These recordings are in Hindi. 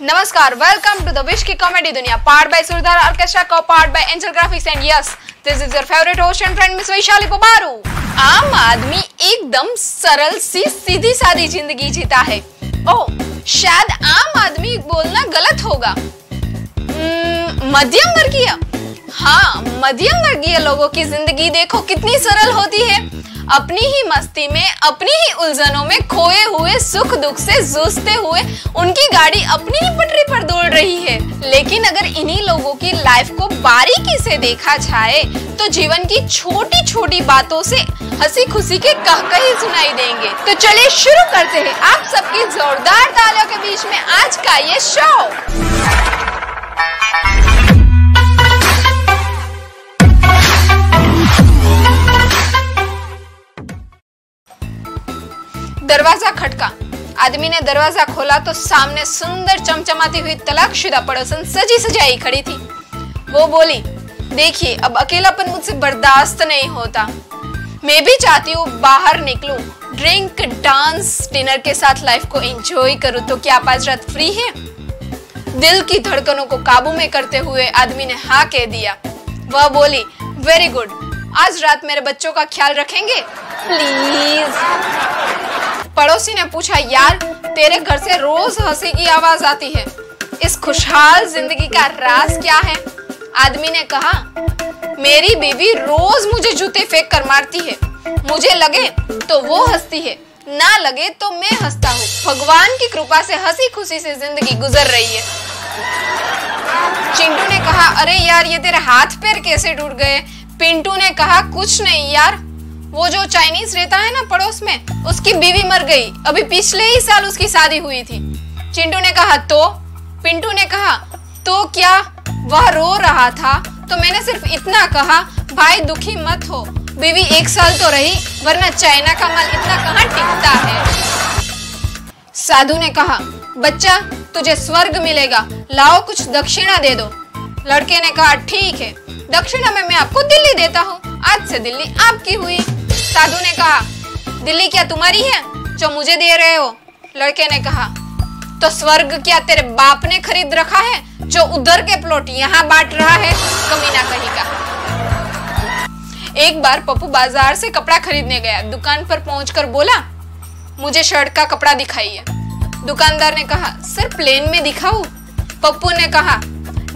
नमस्कार वेलकम टू द विश की कॉमेडी दुनिया पार्ट बाय सुरधर ऑर्केस्ट्रा को part by Angel Graphics and yes this is your favourite host and friend miss Vaishali पुबारू आम आदमी एकदम सरल सी, सीधी सादी ज़िंदगी जीता है। ओ शायद आम आदमी बोलना गलत होगा। hmm, मध्यम वर्गीय। हाँ मध्यम वर्गीय लोगों की ज़िंदगी देखो कितनी सरल होती है। अपनी ही मस्ती में, अपनी ही उलझनों में खोए हुए, सुख दुख से जूझते हुए उनकी गाड़ी अपनी ही पटरी पर दौड़ रही है। लेकिन अगर इन्हीं लोगों की लाइफ को बारीकी से देखा जाए तो जीवन की छोटी छोटी बातों से हँसी खुशी के कह कहकही सुनाई देंगे। तो चलिए शुरू करते हैं आप सबकी जोरदार तालियों के बीच में आज का ये शो दरवाज़ा खटका। आदमी ने दरवाज़ा खोला तो सामने सुंदर चमचमाती हुई तलाकशुदा पड़ोसन सजी सजाई खड़ी थी। वो बोली, देखिए, अब अकेलापन मुझसे बर्दाश्त नहीं होता। मैं भी चाहती हूँ बाहर निकलूं। ड्रिंक, डांस, डिनर के साथ लाइफ को एंजॉय करूँ तो क्या आप आज रात फ्री है? दिल की धड़कनों को काबू में करते हुए आदमी ने हाँ कह दिया। वह बोली, वेरी गुड। आज रात मेरे बच्चों का ख्याल रखेंगे? प्लीज़। पड़ोसी ने पूछा, यार, तेरे घर से रोज हँसी की आवाज़ आती है। इस खुशहाल ज़िंदगी का राज क्या है? आदमी ने कहा, मेरी बीवी रोज मुझे जूते फेंक कर मारती है। मुझे लगे तो वो हंसती है, ना लगे तो मैं हंसता हूँ। भगवान की कृपा से हँसी खुशी से ज़िंदगी गुजर रही है। चिंटू ने कहा, अरे यार, ये तेरे हाथ पैर कैसे टूट गए? पिंटू ने कहा, कुछ नहीं यार वो जो चाइनीज़ रहता है ना पड़ोस में, उसकी बीवी मर गई। अभी पिछले ही साल उसकी शादी हुई थी। चिंटू ने कहा तो? पिंटू ने कहा तो क्या वह रो रहा था? तो मैंने सिर्फ़ इतना कहा, भाई दुखी मत हो। बीवी एक साल तो रही, वरना चाइना का माल इतना कहाँ टिकता है? साधु ने कहा, बच्चा, तुझे स्वर्ग मिलेगा। लाओ कुछ दक्षिणा दे दो। लड़के ने कहा, ठीक है। दक्षिणा में मैं आपको दिल्ली देता हूँ। आज से दिल्ली आपकी हुई। साधु ने कहा, दिल्ली क्या तुम्हारी है? जो मुझे दे रहे हो? लड़के ने कहा तो स्वर्ग क्या तेरे बाप ने खरीद रखा है? जो उधर के प्लॉट यहाँ बांट रहा है? कमीना कहीं का एक बार पप्पू बाज़ार से कपड़ा खरीदने गया। दुकान पर पहुंचकर बोला, मुझे शर्ट का कपड़ा दिखाइए। दुकानदार ने कहा, सर, प्लेन में दिखाऊ? पप्पू ने कहा,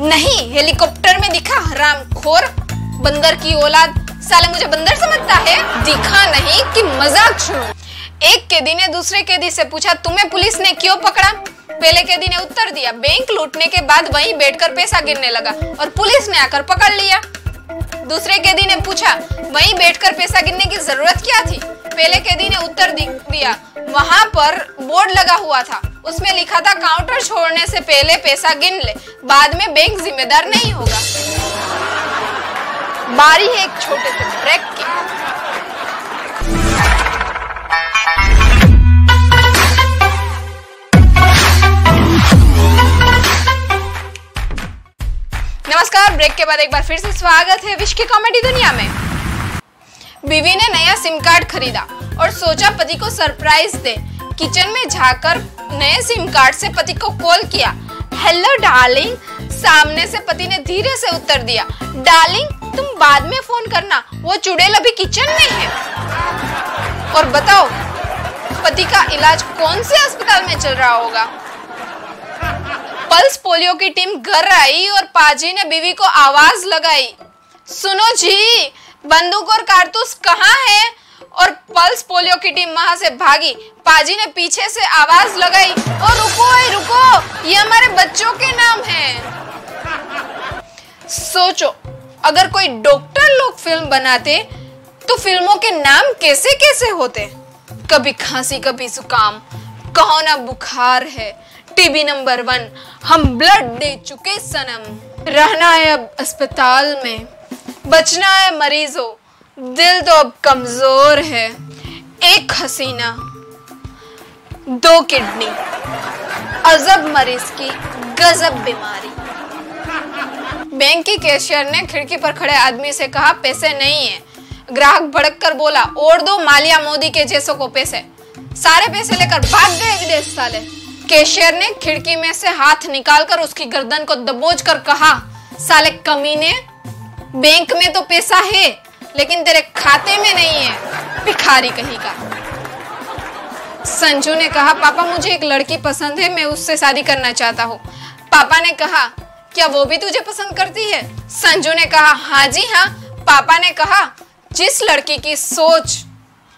नहीं, हेलीकॉप्टर में दिखा हराम खोर बंदर की औलाद साले मुझे बंदर समझता है? दिखा नहीं कि मज़ाक सुनो एक कैदी ने दूसरे कैदी से पूछा, तुम्हें पुलिस ने क्यों पकड़ा? पहले कैदी ने उत्तर दिया, बैंक लूटने के बाद वहीं बैठकर पैसा गिरने लगा और पुलिस ने आकर पकड़ लिया। दूसरे कैदी ने पूछा, वहीं बैठकर पैसा गिनने की ज़रूरत क्या थी? पहले कैदी ने उत्तर दिया, वहाँ पर बोर्ड लगा हुआ था। उसमें लिखा था, काउंटर छोड़ने से पहले पैसा गिन ले, बाद में बैंक जिम्मेदार नहीं होगा। बारी है एक छोटे से ब्रेक की। नमस्कार, ब्रेक के बाद एक बार फिर से स्वागत है विश की कॉमेडी दुनिया में। बीवी ने नया सिम कार्ड खरीदा और सोचा पति को सरप्राइज़ दे। किचन में जाकर नए सिम कार्ड से पति को कॉल किया। हेलो डार्लिंग, सामने से पति ने धीरे से उत्तर दिया। डार्लिंग तुम बाद में फ़ोन करना। वो चुड़ैल अभी किचन में है। और बताओ पति का इलाज कौन से अस्पताल में चल रहा होगा? पल्स पोलियो की टीम घर आई और पाजी ने बीवी को आवाज़ लगाई। सुनो जी बंदूक और कारतूस कहाँ है? और पल्स पोलियो की टीम वहाँ से भागी। पाजी ने पीछे से आवाज़ लगाई और रुको ए, रुको ये हमारे बच्चों के नाम है। सोचो अगर कोई डॉक्टर लोग फ़िल्म बनाते तो फ़िल्मों के नाम कैसे कैसे होते? कभी खांसी, कभी जुकाम, कहो ना बुखार है टीबी नंबर वन, हम ब्लड दे चुके सनम। रहना है अब अस्पताल में, बचना है मरीजों, दिल तो अब कमज़ोर है। एक हसीना, दो किडनी, अजब मरीज़ की गजब बीमारी। बैंक की कैशियर ने खिड़की पर खड़े आदमी से कहा, पैसे नहीं है। ग्राहक भड़क कर बोला और दो मालिया मोदी के जैसों को पैसे। सारे पैसे लेकर भाग गए विदेश साले कैशियर ने खिड़की में से हाथ निकालकर उसकी गर्दन को दबोच कर कहा, साले कमीने, बैंक में तो पैसा है, लेकिन तेरे खाते में नहीं है। भिखारी कहीं का। संजू ने कहा, पापा, मुझे एक लड़की पसंद है, मैं उससे शादी करना चाहता हूँ। पापा ने कहा क्या वो भी तुझे पसंद करती है? संजू ने कहा हाँ जी हाँ। पापा ने कहा, जिस लड़की की सोच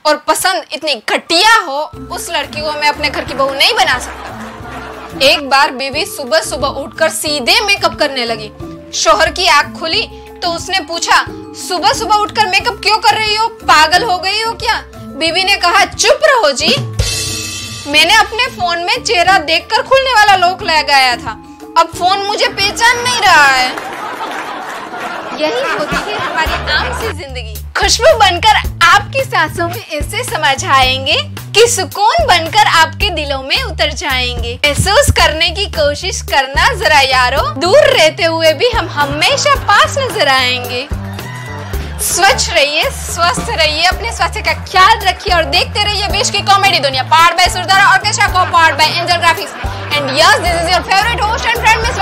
और पसंद इतनी घटिया हो, उस लड़की को मैं अपने घर की बहू नहीं बना सकता। एक बार बीवी सुबह सुबह उठकर सीधे मेकअप करने लगी। शोहर की आँख खुली तो उसने पूछा, सुबह सुबह उठकर मेकअप क्यों कर रही हो? पागल हो गई हो क्या? बीवी ने कहा, चुप रहो जी। मैंने अपने फ़ोन में चेहरा देखकर खुलने वाला लॉक लगाया था। अब फ़ोन मुझे पहचान नहीं रहा है। यही होती है हमारी आम सी ज़िंदगी। खुशबू बनकर आपकी सांसों में ऐसे समझ आएँगे कि सुकून बनकर आपके दिलों में उतर जाएँगे। महसूस करने की कोशिश करना जरा यारो, दूर रहते हुए भी हम हमेशा पास नज़र आएँगे। स्वच्छ रहिए, स्वस्थ रहिए, अपने स्वास्थ्य का ख्याल रखिए और देखते रहिए विश की कॉमेडी दुनिया, पार्ट बाय सुरदारा को part by Angel Graphics. And yes this is your favourite